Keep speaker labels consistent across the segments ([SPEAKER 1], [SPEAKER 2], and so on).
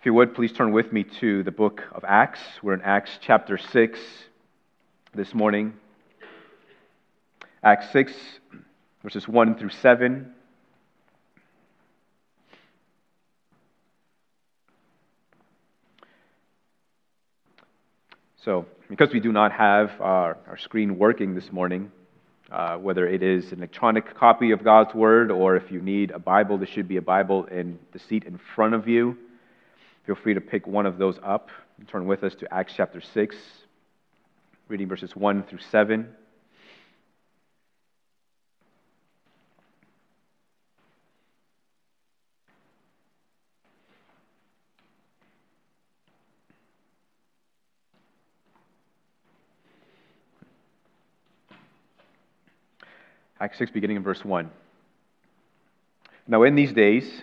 [SPEAKER 1] If you would, please turn with me to the book of Acts. We're in Acts chapter 6 this morning. Acts 6, verses 1 through 7. So, because we do not have our, our screen working this morning, uh, whether it is an electronic copy of God's Word or if you need a Bible, there should be a Bible in the seat in front of you. Feel free to pick one of those up and turn with us to Acts chapter 6, reading verses 1 through 7. Acts 6, beginning in verse 1. Now, in these days,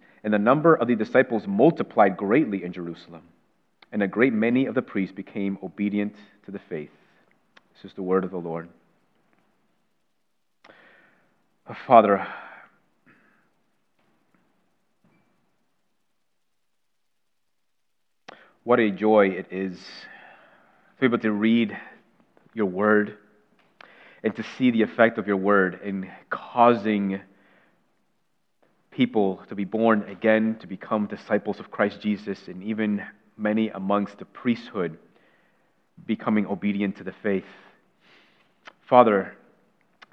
[SPEAKER 1] and the number of the disciples multiplied greatly in Jerusalem. And a great many of the priests became obedient to the faith. This is the word of the Lord. Oh, Father, what a joy it is to be able to read your word and to see the effect of your word in causing people to be born again, to become disciples of Christ Jesus, and even many amongst the priesthood becoming obedient to the faith. Father,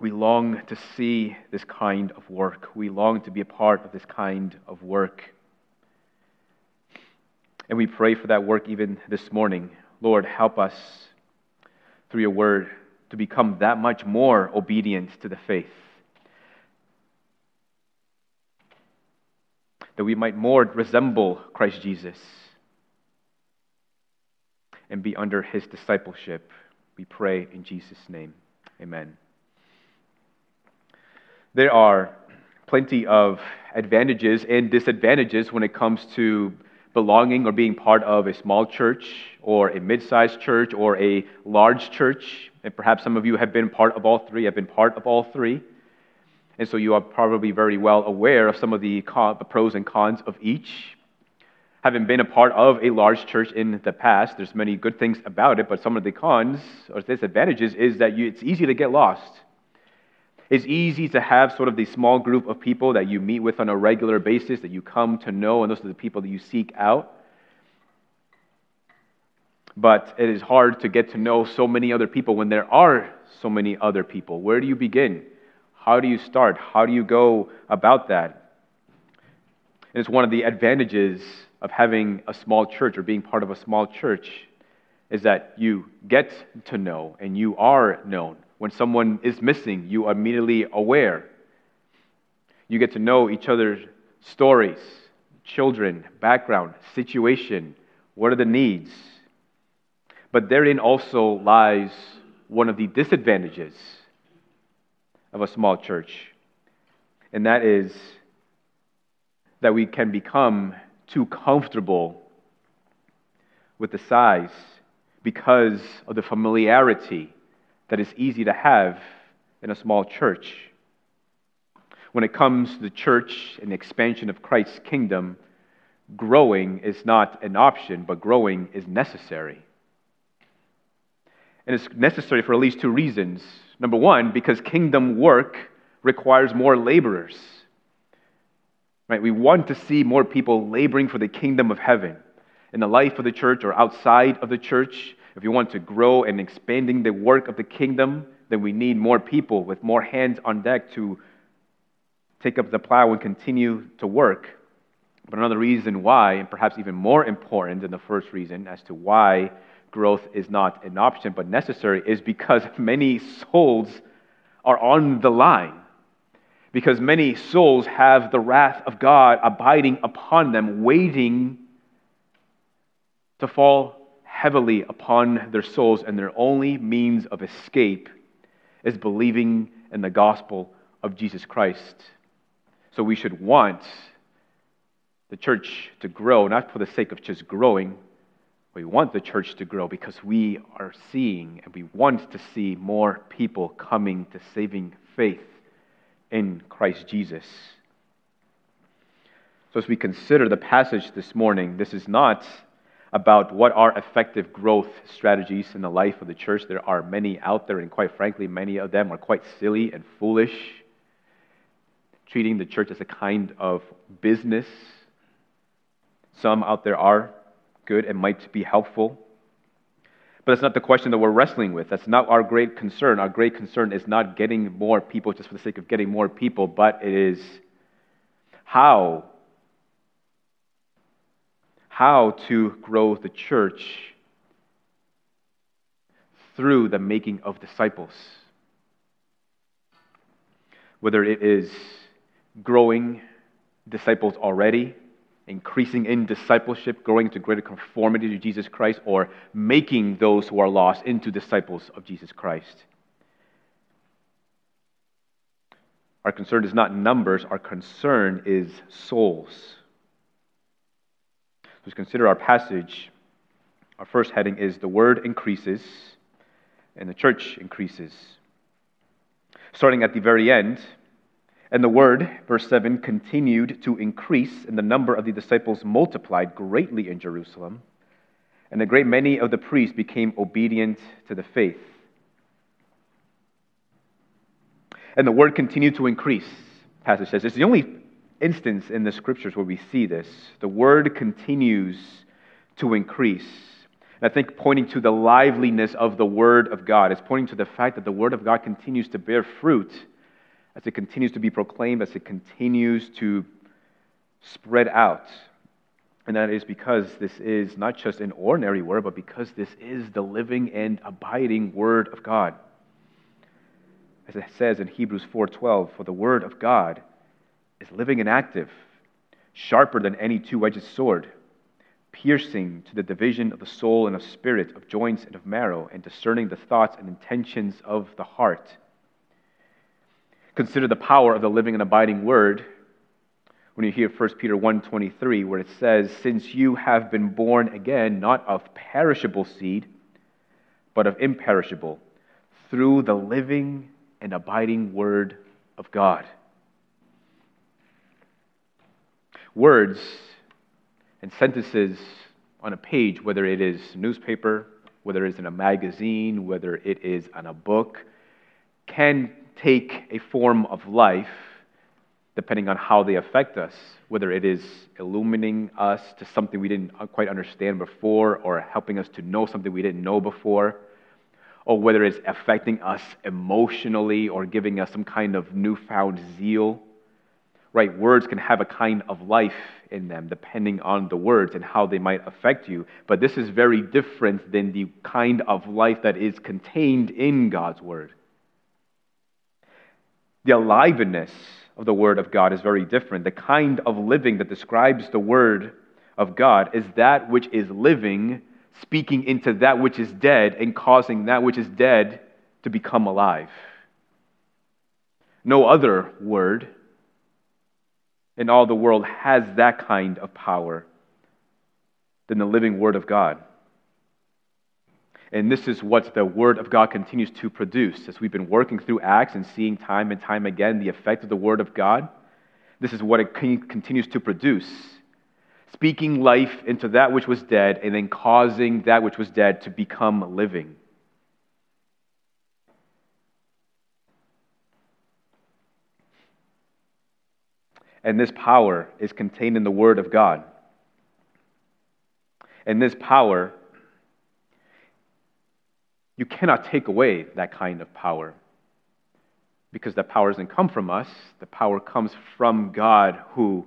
[SPEAKER 1] we long to see this kind of work. We long to be a part of this kind of work. And we pray for that work even this morning. Lord, help us through your word to become that much more obedient to the faith. That we might more resemble Christ Jesus and be under his discipleship. We pray in Jesus' name. Amen. There are plenty of advantages and disadvantages when it comes to belonging or being part of a small church or a mid sized church or a large church. And perhaps some of you have been part of all three, have been part of all three. And so you are probably very well aware of some of the, pros and cons of each. Having been a part of a large church in the past, there's many good things about it, but some of the cons or disadvantages is that you, it's easy to get lost. It's easy to have sort of the small group of people that you meet with on a regular basis, that you come to know, and those are the people that you seek out. But it is hard to get to know so many other people when there are so many other people. Where do you begin? How do you start? How do you go about that? And it's one of the advantages of having a small church or being part of a small church is that you get to know and you are known. When someone is missing, you are immediately aware. You get to know each other's stories, children, background, situation, what are the needs. But therein also lies one of the disadvantages of a small church, and that is that we can become too comfortable with the size because of the familiarity that is easy to have in a small church. When it comes to the church and the expansion of Christ's kingdom, growing is not an option, but growing is necessary. And it's necessary for at least two reasons. Number one, because kingdom work requires more laborers. Right? We want to see more people laboring for the kingdom of heaven in the life of the church or outside of the church. If we want to grow and expanding the work of the kingdom, then we need more people with more hands on deck to take up the plow and continue to work. But another reason why, and perhaps even more important than the first reason as to why growth is not an option but necessary, is because many souls are on the line. Because many souls have the wrath of God abiding upon them, waiting to fall heavily upon their souls, and their only means of escape is believing in the gospel of Jesus Christ. So we should want the church to grow, not for the sake of just growing. We want the church to grow because we are seeing and we want to see more people coming to saving faith in Christ Jesus. So, as we consider the passage this morning, this is not about what are effective growth strategies in the life of the church. There are many out there, and quite frankly, many of them are quite silly and foolish, treating the church as a kind of business. Some out there are good and might be helpful. But that's not the question that we're wrestling with. That's not our great concern. Our great concern is not getting more people just for the sake of getting more people, but it is how how to grow the church through the making of disciples. Whether it is growing disciples already, increasing in discipleship, growing to greater conformity to Jesus Christ, or making those who are lost into disciples of Jesus Christ. Our concern is not numbers, our concern is souls. Let's consider our passage. Our first heading is the word increases and the church increases. Starting at the very end, and the word, verse 7, continued to increase, and the number of the disciples multiplied greatly in Jerusalem. And a great many of the priests became obedient to the faith. And the word continued to increase, passage says. It's the only instance in the scriptures where we see this. The word continues to increase. And I think pointing to the liveliness of the word of God is pointing to the fact that the word of God continues to bear fruit as it continues to be proclaimed, as it continues to spread out. And that is because this is not just an ordinary word, but because this is the living and abiding word of God. As it says in Hebrews 4:12, for the word of God is living and active, sharper than any two edged sword, piercing to the division of the soul and of spirit, of joints and of marrow, and discerning the thoughts and intentions of the heart. Consider the power of the living and abiding word when you hear 1 Peter 1:23 where it says since you have been born again not of perishable seed but of imperishable through the living and abiding word of God. words and sentences on a page, whether it is newspaper, whether it's in a magazine, whether it is on a book, can take a form of life depending on how they affect us, whether it is illuminating us to something we didn't quite understand before, or helping us to know something we didn't know before, or whether it's affecting us emotionally or giving us some kind of newfound zeal right? Words can have a kind of life in them depending on the words and how they might affect you. But this is very different than the kind of life that is contained in God's word. The aliveness of the word of God is very different. The kind of living that describes the word of God is that which is living, speaking into that which is dead, and causing that which is dead to become alive. No other word in all the world has that kind of power than the living Word of God. And this is what the Word of God continues to produce. As we've been working through Acts and seeing time and time again the effect of the Word of God, this is what it continues to produce. Speaking life into that which was dead and then causing that which was dead to become living. And this power is contained in the Word of God. And this power you cannot take away that kind of power because that power doesn't come from us. The power comes from God who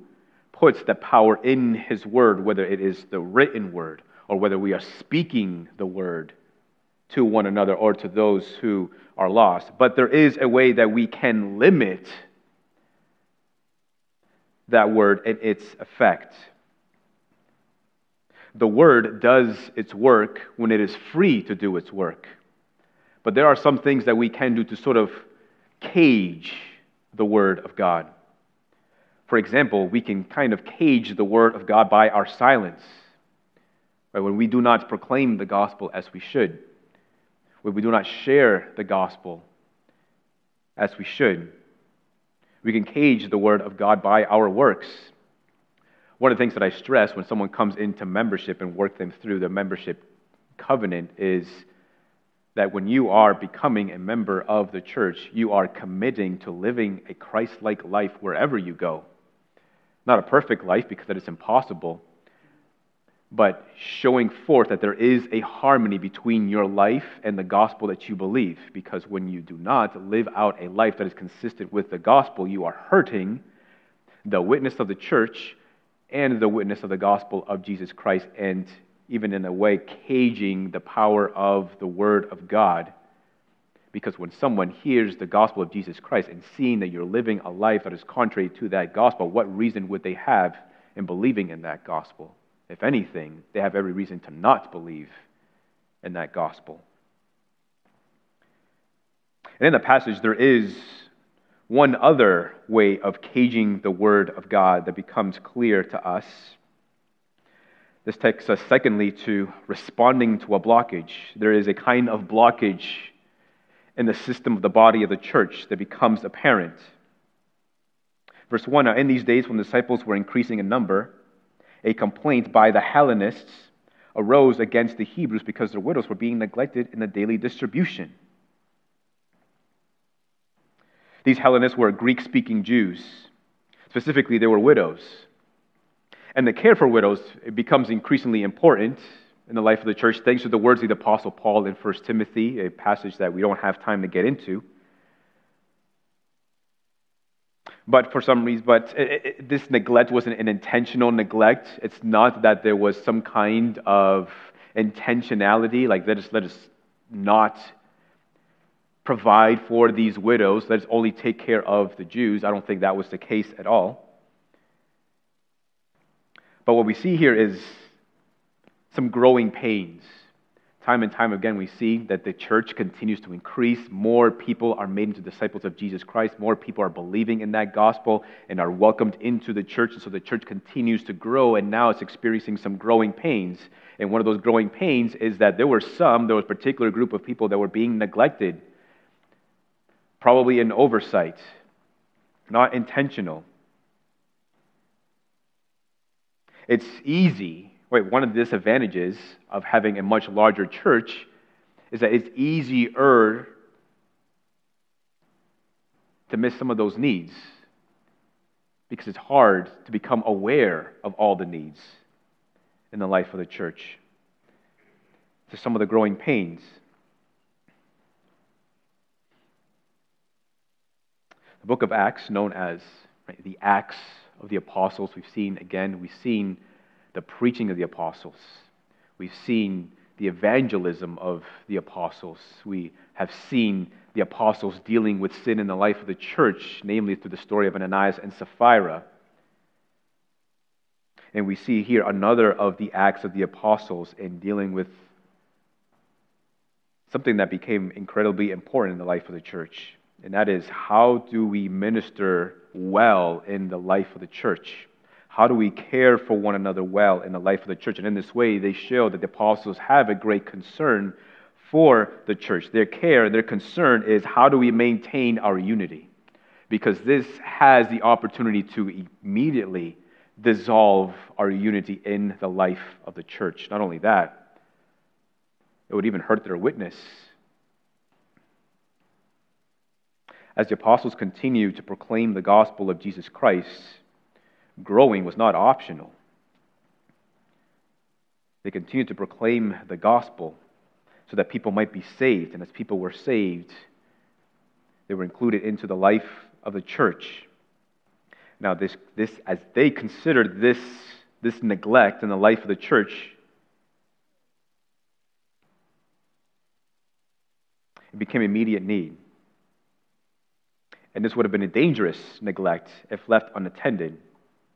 [SPEAKER 1] puts the power in His Word, whether it is the written Word or whether we are speaking the Word to one another or to those who are lost. But there is a way that we can limit that Word and its effect. The Word does its work when it is free to do its work. But there are some things that we can do to sort of cage the Word of God. For example, we can kind of cage the Word of God by our silence. Right? When we do not proclaim the gospel as we should, when we do not share the gospel as we should, we can cage the Word of God by our works. One of the things that I stress when someone comes into membership and work them through the membership covenant is that when you are becoming a member of the church, you are committing to living a Christ like life wherever you go. Not a perfect life because that is impossible, but showing forth that there is a harmony between your life and the gospel that you believe. Because when you do not live out a life that is consistent with the gospel, you are hurting the witness of the church and the witness of the gospel of Jesus Christ and even in a way, caging the power of the Word of God. Because when someone hears the gospel of Jesus Christ and seeing that you're living a life that is contrary to that gospel, what reason would they have in believing in that gospel? If anything, they have every reason to not believe in that gospel. And in the passage, there is one other way of caging the Word of God that becomes clear to us. This takes us, secondly, to responding to a blockage. There is a kind of blockage in the system of the body of the church that becomes apparent. Verse 1 Now, in these days when the disciples were increasing in number, a complaint by the Hellenists arose against the Hebrews because their widows were being neglected in the daily distribution. These Hellenists were Greek speaking Jews. Specifically, they were widows. And the care for widows becomes increasingly important in the life of the church thanks to the words of the Apostle Paul in 1 Timothy, a passage that we don't have time to get into. But for some reason, but it, it, this neglect wasn't an intentional neglect. It's not that there was some kind of intentionality, like let us, let us not provide for these widows, let us only take care of the Jews. I don't think that was the case at all. But what we see here is some growing pains. Time and time again, we see that the church continues to increase. More people are made into disciples of Jesus Christ. More people are believing in that gospel and are welcomed into the church. And so the church continues to grow, and now it's experiencing some growing pains. And one of those growing pains is that there were some, there was a particular group of people that were being neglected, probably in oversight, not intentional. It's easy. Wait, one of the disadvantages of having a much larger church is that it's easier to miss some of those needs because it's hard to become aware of all the needs in the life of the church. To some of the growing pains. The book of Acts, known as right, the Acts of the apostles. We've seen, again, we've seen the preaching of the apostles. We've seen the evangelism of the apostles. We have seen the apostles dealing with sin in the life of the church, namely through the story of Ananias and Sapphira. And we see here another of the acts of the apostles in dealing with something that became incredibly important in the life of the church. And that is how do we minister well in the life of the church? How do we care for one another well in the life of the church? And in this way, they show that the apostles have a great concern for the church. Their care, their concern is how do we maintain our unity? Because this has the opportunity to immediately dissolve our unity in the life of the church. Not only that, it would even hurt their witness As the apostles continued to proclaim the gospel of Jesus Christ, growing was not optional. They continued to proclaim the gospel. so that people might be saved. And as people were saved, they were included into the life of the church. Now, this, this, as they considered this, this neglect in the life of the church, it became immediate need. And this would have been a dangerous neglect if left unattended,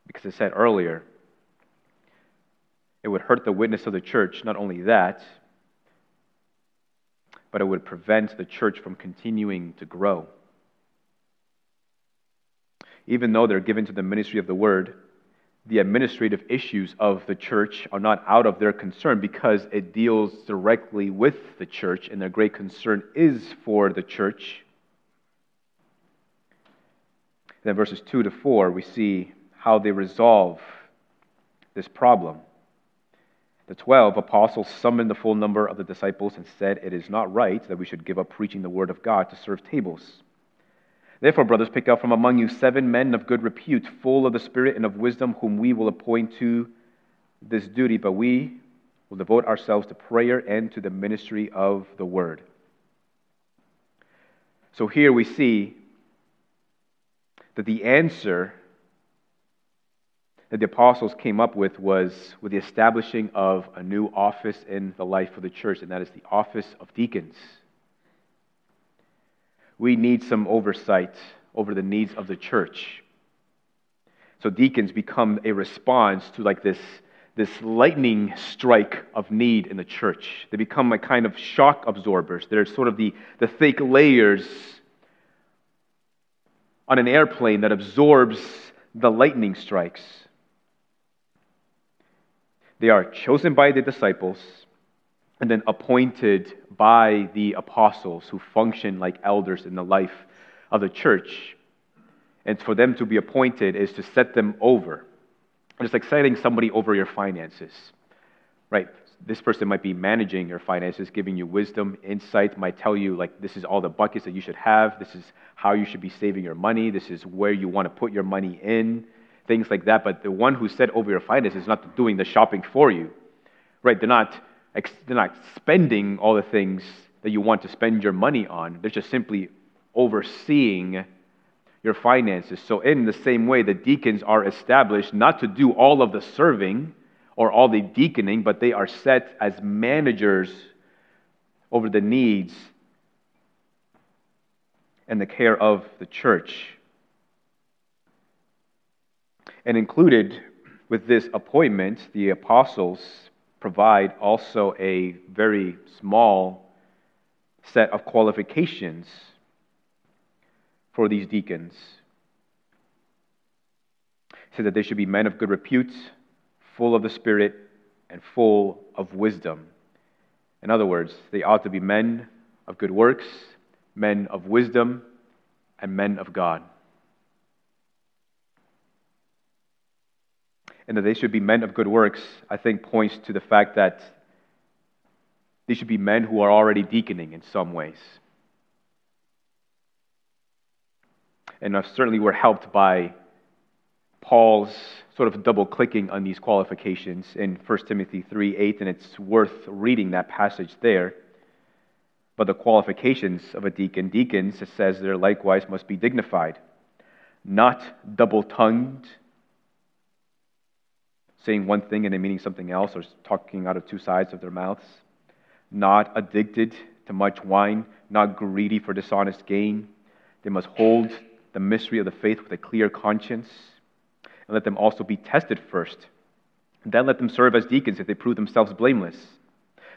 [SPEAKER 1] because I said earlier, it would hurt the witness of the church. Not only that, but it would prevent the church from continuing to grow. Even though they're given to the ministry of the word, the administrative issues of the church are not out of their concern because it deals directly with the church, and their great concern is for the church. Then, verses 2 to 4, we see how they resolve this problem. The twelve apostles summoned the full number of the disciples and said, It is not right that we should give up preaching the word of God to serve tables. Therefore, brothers, pick out from among you seven men of good repute, full of the Spirit and of wisdom, whom we will appoint to this duty, but we will devote ourselves to prayer and to the ministry of the word. So here we see that the answer that the apostles came up with was with the establishing of a new office in the life of the church, and that is the office of deacons. We need some oversight over the needs of the church. So deacons become a response to like this, this lightning strike of need in the church. They become a kind of shock absorbers. They're sort of the, the thick layers on an airplane that absorbs the lightning strikes. They are chosen by the disciples and then appointed by the apostles who function like elders in the life of the church. And for them to be appointed is to set them over. It's like setting somebody over your finances, right? This person might be managing your finances, giving you wisdom, insight, might tell you, like, this is all the buckets that you should have. This is how you should be saving your money. This is where you want to put your money in things like that. But the one who set over your finances is not doing the shopping for you, right? They're not, they're not spending all the things that you want to spend your money on. They're just simply overseeing your finances. So, in the same way, the deacons are established not to do all of the serving or all the deaconing, but they are set as managers over the needs and the care of the church. And included with this appointment, the apostles provide also a very small set of qualifications for these deacons. Say that they should be men of good repute, full of the Spirit, and full of wisdom. In other words, they ought to be men of good works, men of wisdom, and men of God. and that they should be men of good works, I think points to the fact that they should be men who are already deaconing in some ways. And certainly we're helped by Paul's sort of double clicking on these qualifications in 1 Timothy 3 8, and it's worth reading that passage there. But the qualifications of a deacon deacons, it says there likewise must be dignified, not double tongued saying one thing and then meaning something else, or talking out of two sides of their mouths, not addicted to much wine, not greedy for dishonest gain. They must hold the mystery of the faith with a clear conscience, and let them also be tested first. Then let them serve as deacons if they prove themselves blameless.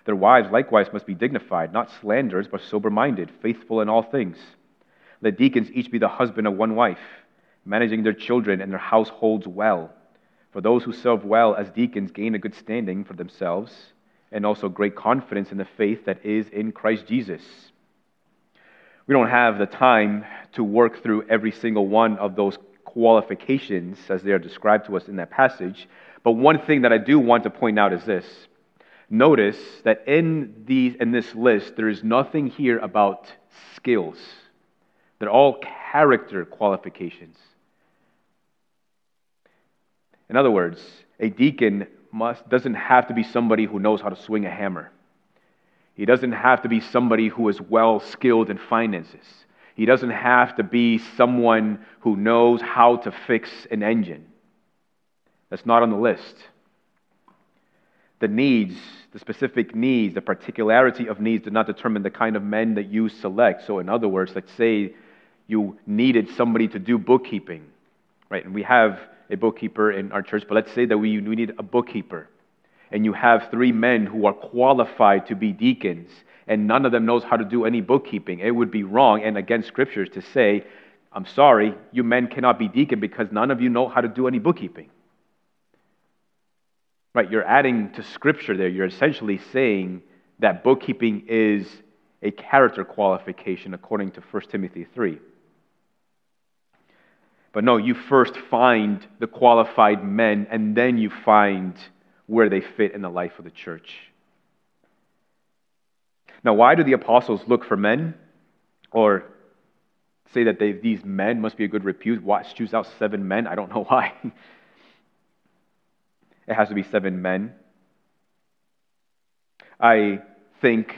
[SPEAKER 1] Their wives likewise must be dignified, not slanderers, but sober minded, faithful in all things. Let deacons each be the husband of one wife, managing their children and their households well. For those who serve well as deacons gain a good standing for themselves and also great confidence in the faith that is in Christ Jesus. We don't have the time to work through every single one of those qualifications as they are described to us in that passage, but one thing that I do want to point out is this. Notice that in, these, in this list, there is nothing here about skills. They're all character qualifications. In other words, a deacon must, doesn't have to be somebody who knows how to swing a hammer. He doesn't have to be somebody who is well skilled in finances. He doesn't have to be someone who knows how to fix an engine. That's not on the list. The needs, the specific needs, the particularity of needs do not determine the kind of men that you select. So, in other words, let's say you needed somebody to do bookkeeping, right? And we have a bookkeeper in our church, but let's say that we, we need a bookkeeper. And you have three men who are qualified to be deacons, and none of them knows how to do any bookkeeping. It would be wrong and against scriptures to say, I'm sorry, you men cannot be deacon because none of you know how to do any bookkeeping. Right, you're adding to scripture there. You're essentially saying that bookkeeping is a character qualification according to 1 Timothy 3. But no, you first find the qualified men and then you find where they fit in the life of the church. Now, why do the apostles look for men or say that they, these men must be a good repute? Watch, choose out seven men? I don't know why. it has to be seven men. I think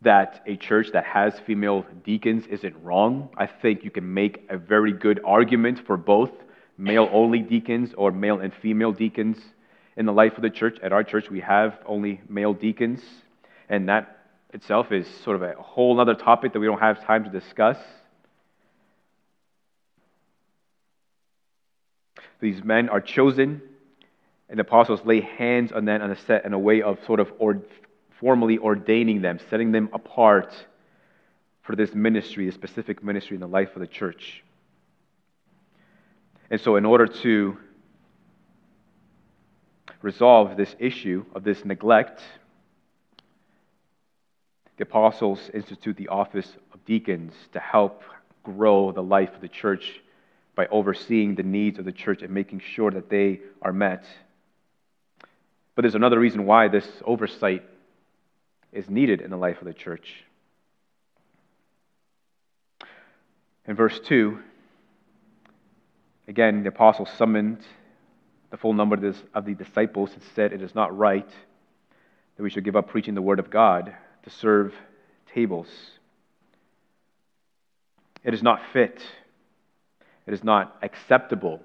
[SPEAKER 1] that a church that has female deacons isn't wrong. I think you can make a very good argument for both male only deacons or male and female deacons in the life of the church. At our church, we have only male deacons, and that itself is sort of a whole other topic that we don't have time to discuss. These men are chosen, and the apostles lay hands on them in a set in a way of sort of formally ordaining them, setting them apart for this ministry, this specific ministry in the life of the church. And so, in order to resolve this issue of this neglect, the apostles institute the office of deacons to help grow the life of the church by overseeing the needs of the church and making sure that they are met. But there's another reason why this oversight is needed in the life of the church. In verse 2, again, the apostles summoned the full number of the disciples and said, It is not right that we should give up preaching the word of God to serve tables. It is not fit, it is not acceptable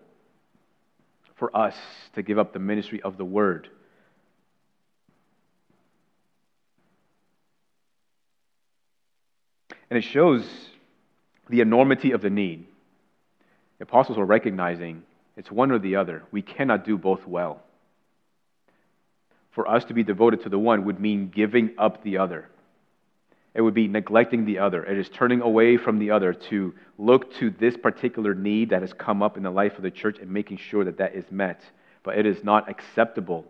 [SPEAKER 1] for us to give up the ministry of the word And it shows the enormity of the need. The apostles were recognizing it's one or the other. We cannot do both well. For us to be devoted to the one would mean giving up the other. It would be neglecting the other. It is turning away from the other to look to this particular need that has come up in the life of the church and making sure that that is met. But it is not acceptable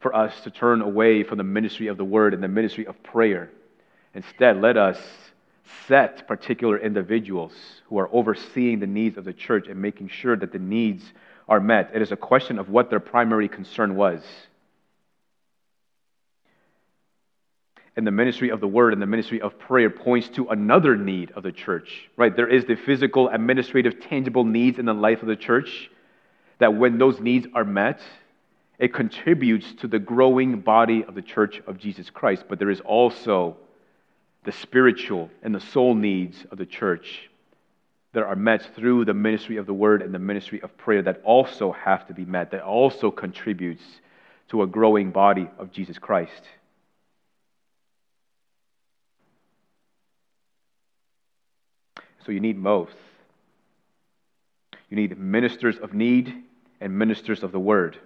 [SPEAKER 1] for us to turn away from the ministry of the word and the ministry of prayer Instead, let us set particular individuals who are overseeing the needs of the church and making sure that the needs are met. It is a question of what their primary concern was. And the ministry of the word and the ministry of prayer points to another need of the church, right? There is the physical, administrative, tangible needs in the life of the church that when those needs are met, it contributes to the growing body of the church of Jesus Christ. But there is also the spiritual and the soul needs of the church that are met through the ministry of the word and the ministry of prayer that also have to be met, that also contributes to a growing body of Jesus Christ. So you need both. You need ministers of need and ministers of the word.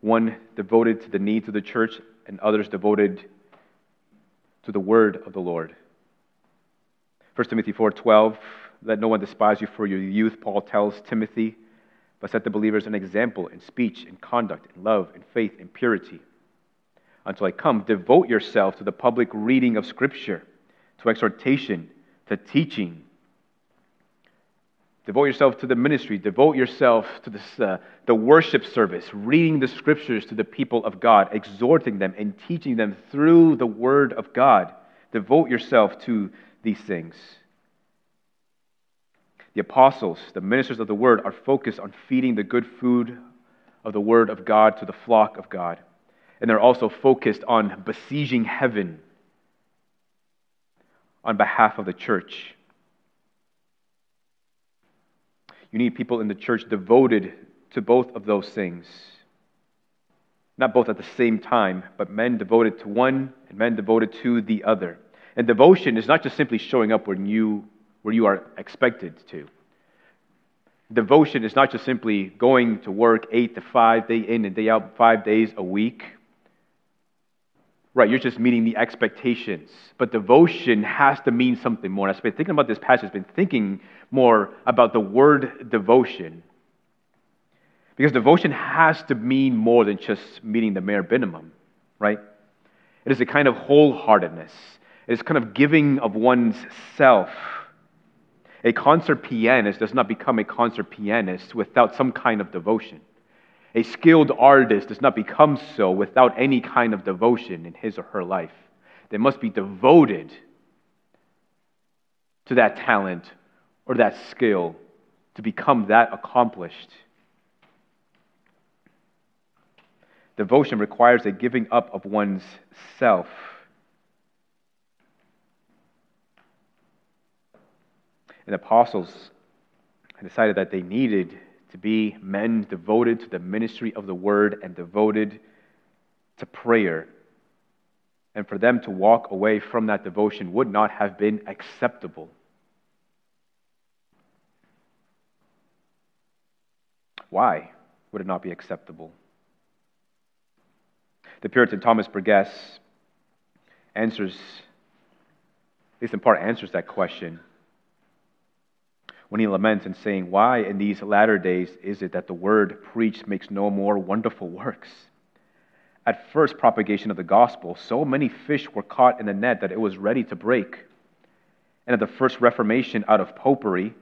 [SPEAKER 1] One devoted to the needs of the church, and others devoted to the word of the Lord. 1 Timothy 4:12 Let no one despise you for your youth, Paul tells Timothy, but set the believers an example in speech, in conduct, in love, in faith, in purity. Until I come, devote yourself to the public reading of Scripture, to exhortation, to teaching. Devote yourself to the ministry. Devote yourself to this, uh, the worship service, reading the scriptures to the people of God, exhorting them and teaching them through the word of God. Devote yourself to these things. The apostles, the ministers of the word, are focused on feeding the good food of the word of God to the flock of God. and they're also focused on besieging heaven on behalf of the church. You need people in the church devoted to both of those things. Not both at the same time, but men devoted to one and men devoted to the other. And devotion is not just simply showing up when you, where you are expected to. Devotion is not just simply going to work eight to five, day in and day out, five days a week. Right, you're just meeting the expectations. But devotion has to mean something more. And I've been thinking about this passage, I've been thinking more about the word devotion. Because devotion has to mean more than just meeting the mere minimum, right? It is a kind of wholeheartedness. It is kind of giving of one's self. A concert pianist does not become a concert pianist without some kind of devotion. A skilled artist does not become so without any kind of devotion in his or her life. They must be devoted to that talent or that skill to become that accomplished. Devotion requires a giving up of one's self. And apostles decided that they needed to be men devoted to the ministry of the word and devoted to prayer. And for them to walk away from that devotion would not have been acceptable. Why would it not be acceptable? The Puritan Thomas Burgess answers, at least in part, answers that question when he laments and saying, Why in these latter days is it that the word preached makes no more wonderful works? At first propagation of the gospel, so many fish were caught in the net that it was ready to break. And at the first reformation out of popery,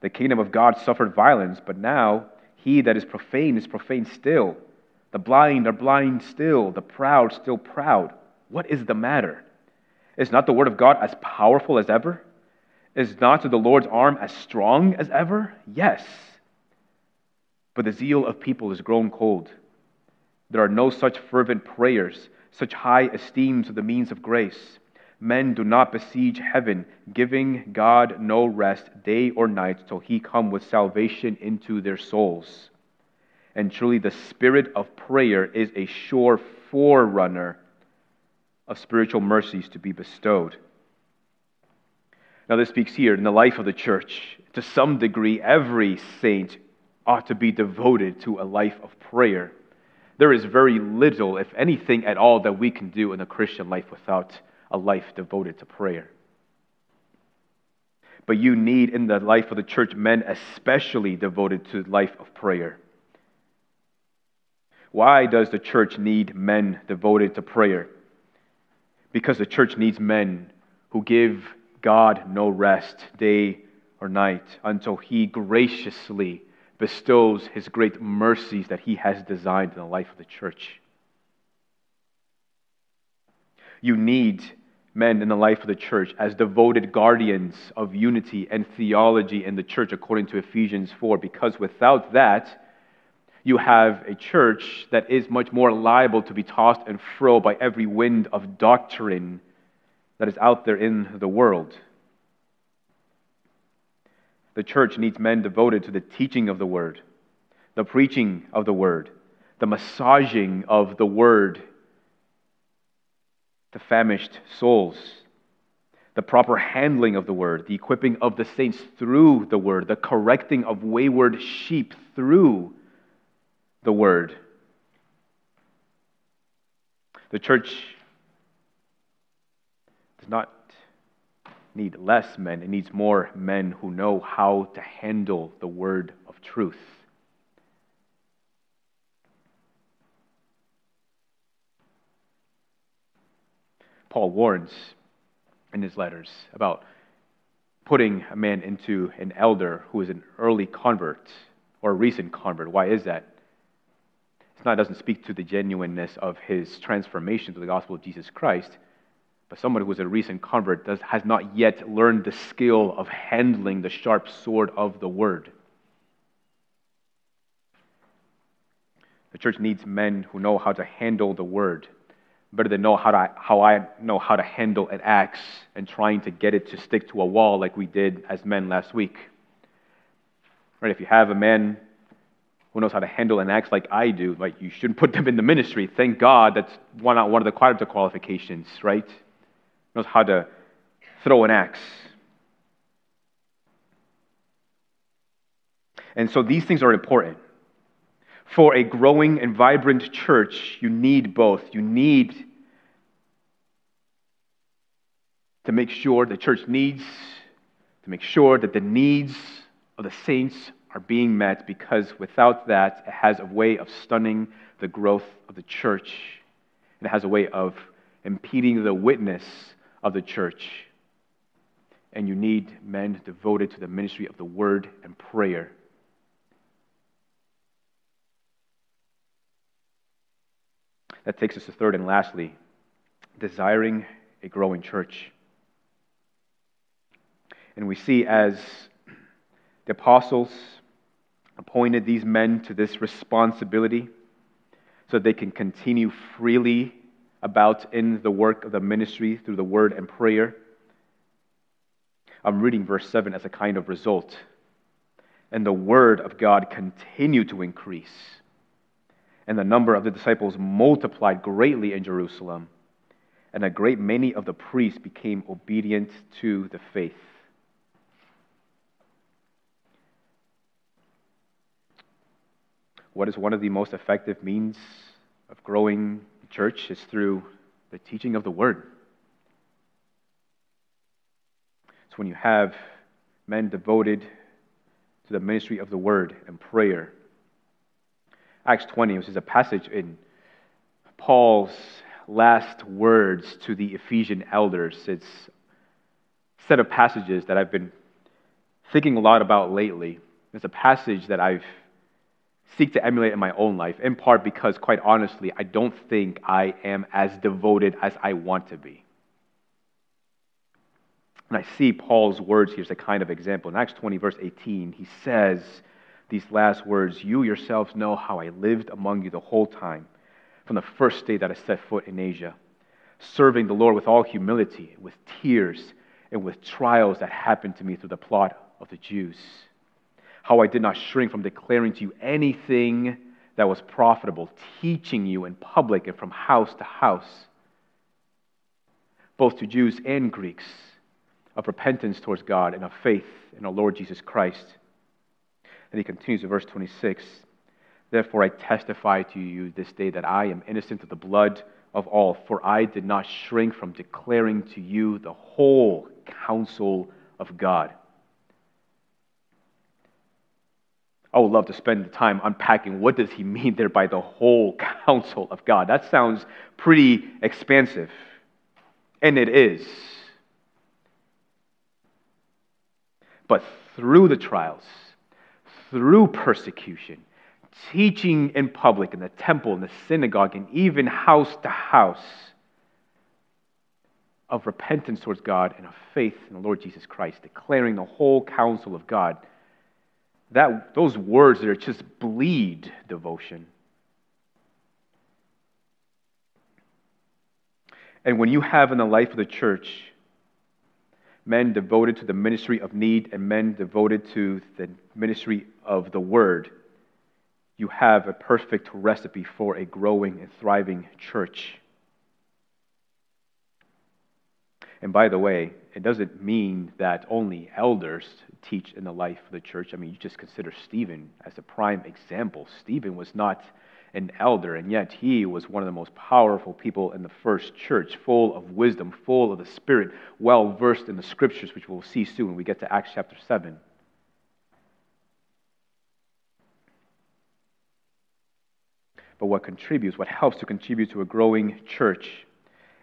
[SPEAKER 1] the kingdom of God suffered violence, but now he that is profane is profane still. The blind are blind still, the proud still proud. What is the matter? Is not the word of God as powerful as ever? Is not the Lord's arm as strong as ever? Yes. But the zeal of people is grown cold. There are no such fervent prayers, such high esteems of the means of grace. Men do not besiege heaven, giving God no rest day or night till he come with salvation into their souls. And truly, the spirit of prayer is a sure forerunner of spiritual mercies to be bestowed. Now, this speaks here in the life of the church. To some degree, every saint ought to be devoted to a life of prayer. There is very little, if anything at all, that we can do in the Christian life without a life devoted to prayer. But you need in the life of the church men especially devoted to the life of prayer. Why does the church need men devoted to prayer? Because the church needs men who give God no rest day or night until he graciously bestows his great mercies that he has designed in the life of the church. You need men in the life of the church as devoted guardians of unity and theology in the church, according to Ephesians 4, because without that, you have a church that is much more liable to be tossed and fro by every wind of doctrine that is out there in the world. The church needs men devoted to the teaching of the word, the preaching of the word, the massaging of the word to famished souls, the proper handling of the word, the equipping of the saints through the word, the correcting of wayward sheep through the word. The church not need less men, it needs more men who know how to handle the word of truth. Paul warns in his letters about putting a man into an elder who is an early convert or a recent convert. Why is that? It's not, it doesn't speak to the genuineness of his transformation to the gospel of Jesus Christ, but someone who is a recent convert does, has not yet learned the skill of handling the sharp sword of the word. The church needs men who know how to handle the word better than know how, to, how I know how to handle an axe and trying to get it to stick to a wall like we did as men last week. Right? If you have a man who knows how to handle an axe like I do, like you shouldn't put them in the ministry. Thank God that's one, one of the qualifications, qualifications, right? Knows how to throw an axe. And so these things are important. For a growing and vibrant church, you need both. You need to make sure the church needs, to make sure that the needs of the saints are being met, because without that, it has a way of stunning the growth of the church. And it has a way of impeding the witness of the church. And you need men devoted to the ministry of the word and prayer. That takes us to third and lastly, desiring a growing church. And we see as the apostles appointed these men to this responsibility so they can continue freely about in the work of the ministry through the word and prayer. I'm reading verse 7 as a kind of result. And the word of God continued to increase and the number of the disciples multiplied greatly in Jerusalem, and a great many of the priests became obedient to the faith. What is one of the most effective means of growing church is through the teaching of the word. It's when you have men devoted to the ministry of the word and prayer Acts 20, which is a passage in Paul's last words to the Ephesian elders. It's a set of passages that I've been thinking a lot about lately. It's a passage that I've seek to emulate in my own life, in part because, quite honestly, I don't think I am as devoted as I want to be. And I see Paul's words here as a kind of example. In Acts 20, verse 18, he says, these last words You yourselves know how I lived among you the whole time, from the first day that I set foot in Asia, serving the Lord with all humility, with tears, and with trials that happened to me through the plot of the Jews. How I did not shrink from declaring to you anything that was profitable, teaching you in public and from house to house, both to Jews and Greeks, of repentance towards God and of faith in our Lord Jesus Christ and he continues in verse 26 Therefore I testify to you this day that I am innocent of the blood of all, for I did not shrink from declaring to you the whole counsel of God. I would love to spend the time unpacking what does he mean there by the whole counsel of God. That sounds pretty expansive. And it is. But through the trials, through persecution, teaching in public, in the temple, in the synagogue, and even house to house, of repentance towards God and of faith in the Lord Jesus Christ, declaring the whole counsel of God. That, those words there just bleed devotion. And when you have in the life of the church men devoted to the ministry of need and men devoted to the ministry of the word, you have a perfect recipe for a growing and thriving church. And by the way, it doesn't mean that only elders teach in the life of the church. I mean, you just consider Stephen as a prime example. Stephen was not an elder, and yet he was one of the most powerful people in the first church, full of wisdom, full of the Spirit, well versed in the scriptures, which we'll see soon when we get to Acts chapter 7. But what contributes, what helps to contribute to a growing church,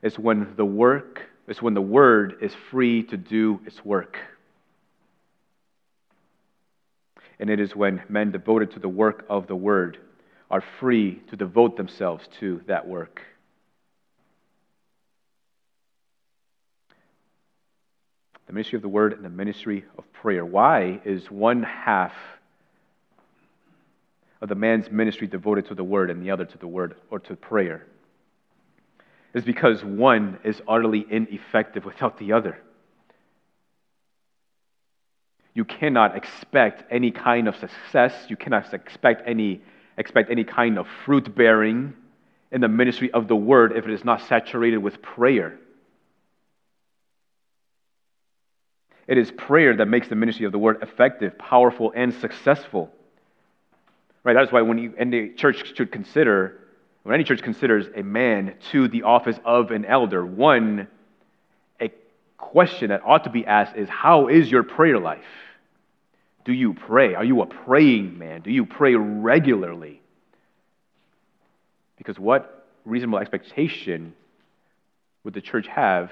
[SPEAKER 1] is when the work, is when the word is free to do its work. And it is when men devoted to the work of the word are free to devote themselves to that work. The ministry of the word and the ministry of prayer. Why is one half of the man's ministry devoted to the word and the other to the word or to prayer is because one is utterly ineffective without the other. You cannot expect any kind of success, you cannot expect any, expect any kind of fruit bearing in the ministry of the word if it is not saturated with prayer. It is prayer that makes the ministry of the word effective, powerful, and successful. Right? That's why when you, any church should consider, when any church considers a man to the office of an elder, one, a question that ought to be asked is how is your prayer life? Do you pray? Are you a praying man? Do you pray regularly? Because what reasonable expectation would the church have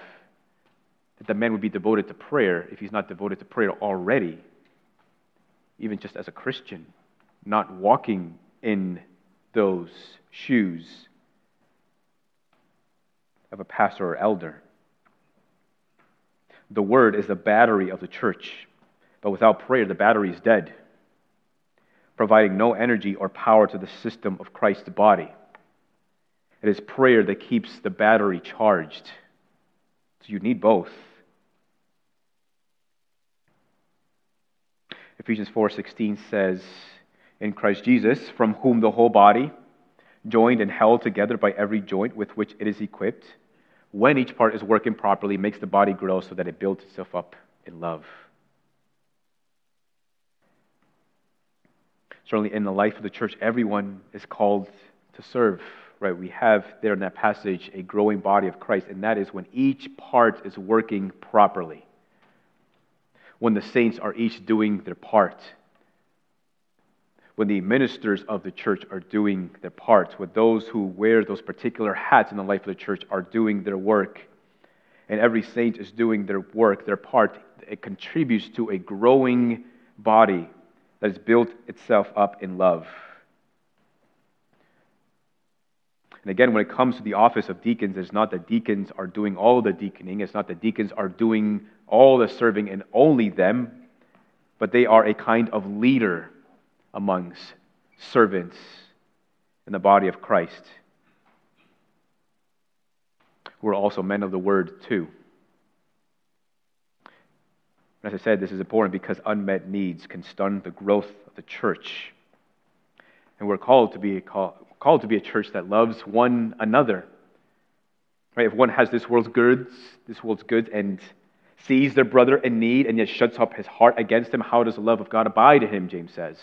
[SPEAKER 1] that the man would be devoted to prayer if he's not devoted to prayer already, even just as a Christian, not walking in those shoes of a pastor or elder. The word is the battery of the church, but without prayer, the battery is dead, providing no energy or power to the system of Christ's body. It is prayer that keeps the battery charged. So you need both. Ephesians 4:16 says, "In Christ Jesus, from whom the whole body, joined and held together by every joint with which it is equipped, when each part is working properly, makes the body grow so that it builds itself up in love." Certainly in the life of the church, everyone is called to serve right, we have there in that passage a growing body of Christ, and that is when each part is working properly. When the saints are each doing their part. When the ministers of the church are doing their part. When those who wear those particular hats in the life of the church are doing their work. And every saint is doing their work, their part. It contributes to a growing body that has built itself up in love. And again, when it comes to the office of deacons, it's not that deacons are doing all the deaconing, it's not that deacons are doing all the serving and only them, but they are a kind of leader amongst servants in the body of Christ. Who are also men of the word, too. As I said, this is important because unmet needs can stun the growth of the church. And we're called to be called to be a church that loves one another. Right? If one has this world's goods, this world's goods, and sees their brother in need and yet shuts up his heart against him, how does the love of God abide in him? James says.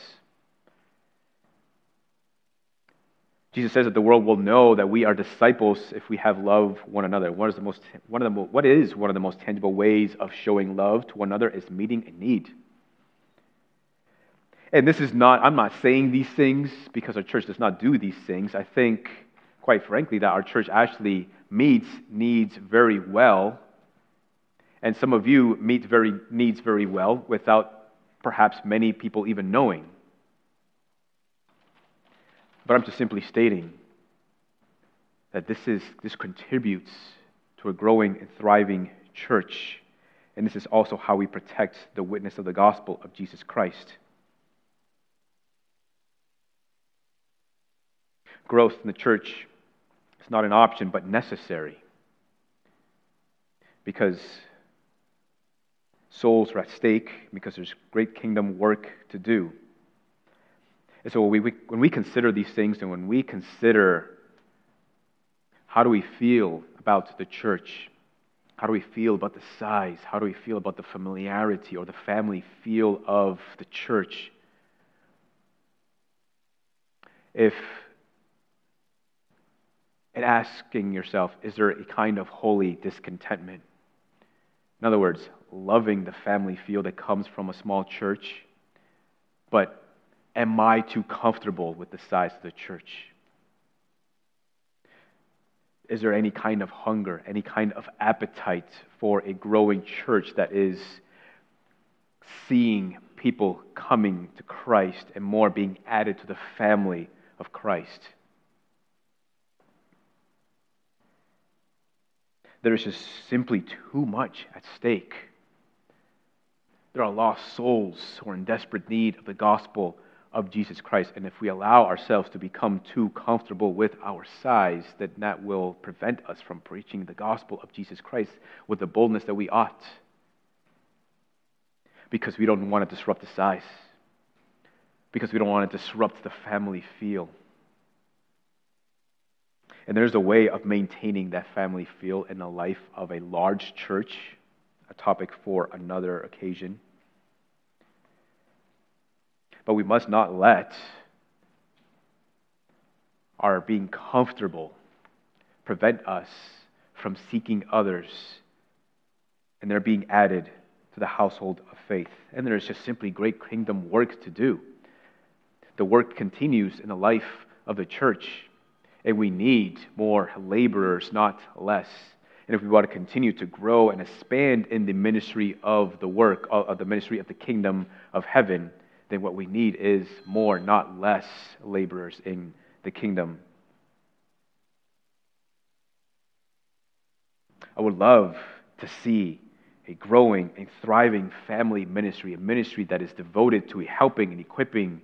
[SPEAKER 1] Jesus says that the world will know that we are disciples if we have love one another. What is the most one of the what is one of the most tangible ways of showing love to one another is meeting a need. And this is not, I'm not saying these things because our church does not do these things. I think, quite frankly, that our church actually meets needs very well. And some of you meet very needs very well without perhaps many people even knowing. But I'm just simply stating that this, is, this contributes to a growing and thriving church. And this is also how we protect the witness of the gospel of Jesus Christ. growth in the church is not an option, but necessary. Because souls are at stake, because there's great kingdom work to do. And so when we, when we consider these things and when we consider how do we feel about the church, how do we feel about the size, how do we feel about the familiarity or the family feel of the church, if and asking yourself, is there a kind of holy discontentment? In other words, loving the family feel that comes from a small church, but am I too comfortable with the size of the church? Is there any kind of hunger, any kind of appetite for a growing church that is seeing people coming to Christ and more being added to the family of Christ? There is just simply too much at stake. There are lost souls who are in desperate need of the gospel of Jesus Christ. And if we allow ourselves to become too comfortable with our size, then that will prevent us from preaching the gospel of Jesus Christ with the boldness that we ought. Because we don't want to disrupt the size. Because we don't want to disrupt the family feel. And there's a way of maintaining that family feel in the life of a large church, a topic for another occasion. But we must not let our being comfortable prevent us from seeking others and they're being added to the household of faith. And there is just simply great kingdom work to do. The work continues in the life of the church, and we need more laborers, not less. And if we want to continue to grow and expand in the ministry of the work, of the ministry of the kingdom of heaven, then what we need is more, not less, laborers in the kingdom. I would love to see a growing and thriving family ministry, a ministry that is devoted to helping and equipping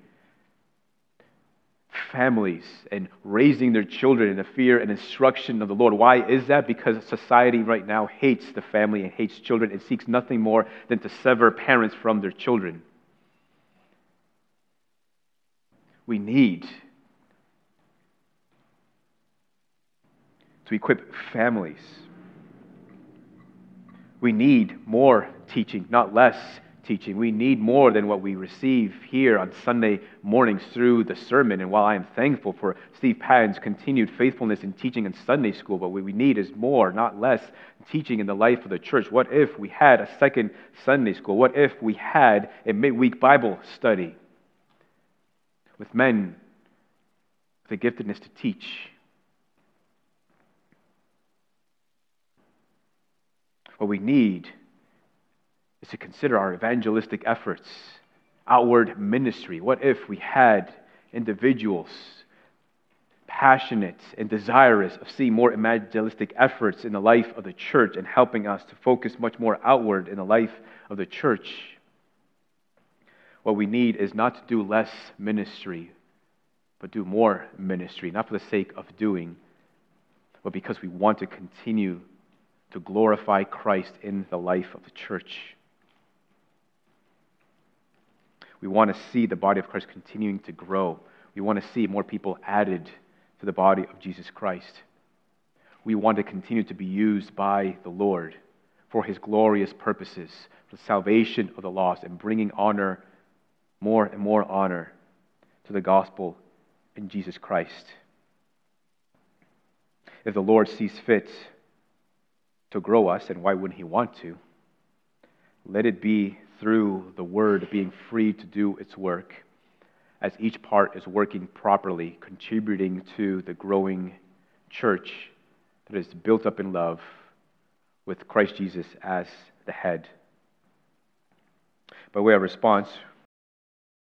[SPEAKER 1] families and raising their children in the fear and instruction of the Lord. Why is that? Because society right now hates the family and hates children and seeks nothing more than to sever parents from their children. We need to equip families. We need more teaching, not less teaching. We need more than what we receive here on Sunday mornings through the sermon. And while I am thankful for Steve Patton's continued faithfulness in teaching in Sunday school, what we need is more, not less, teaching in the life of the church. What if we had a second Sunday school? What if we had a midweek Bible study? With men with a giftedness to teach. What we need is to consider our evangelistic efforts, outward ministry. What if we had individuals passionate and desirous of seeing more evangelistic efforts in the life of the church and helping us to focus much more outward in the life of the church? What we need is not to do less ministry, but do more ministry, not for the sake of doing, but because we want to continue to glorify Christ in the life of the church. We want to see the body of Christ continuing to grow. We want to see more people added to the body of Jesus Christ. We want to continue to be used by the Lord for his glorious purposes, for the salvation of the lost, and bringing honor more and more honor to the gospel in Jesus Christ. If the Lord sees fit to grow us, and why wouldn't He want to? Let it be through the Word being free to do its work, as each part is working properly, contributing to the growing church that is built up in love with Christ Jesus as the head. By way of response,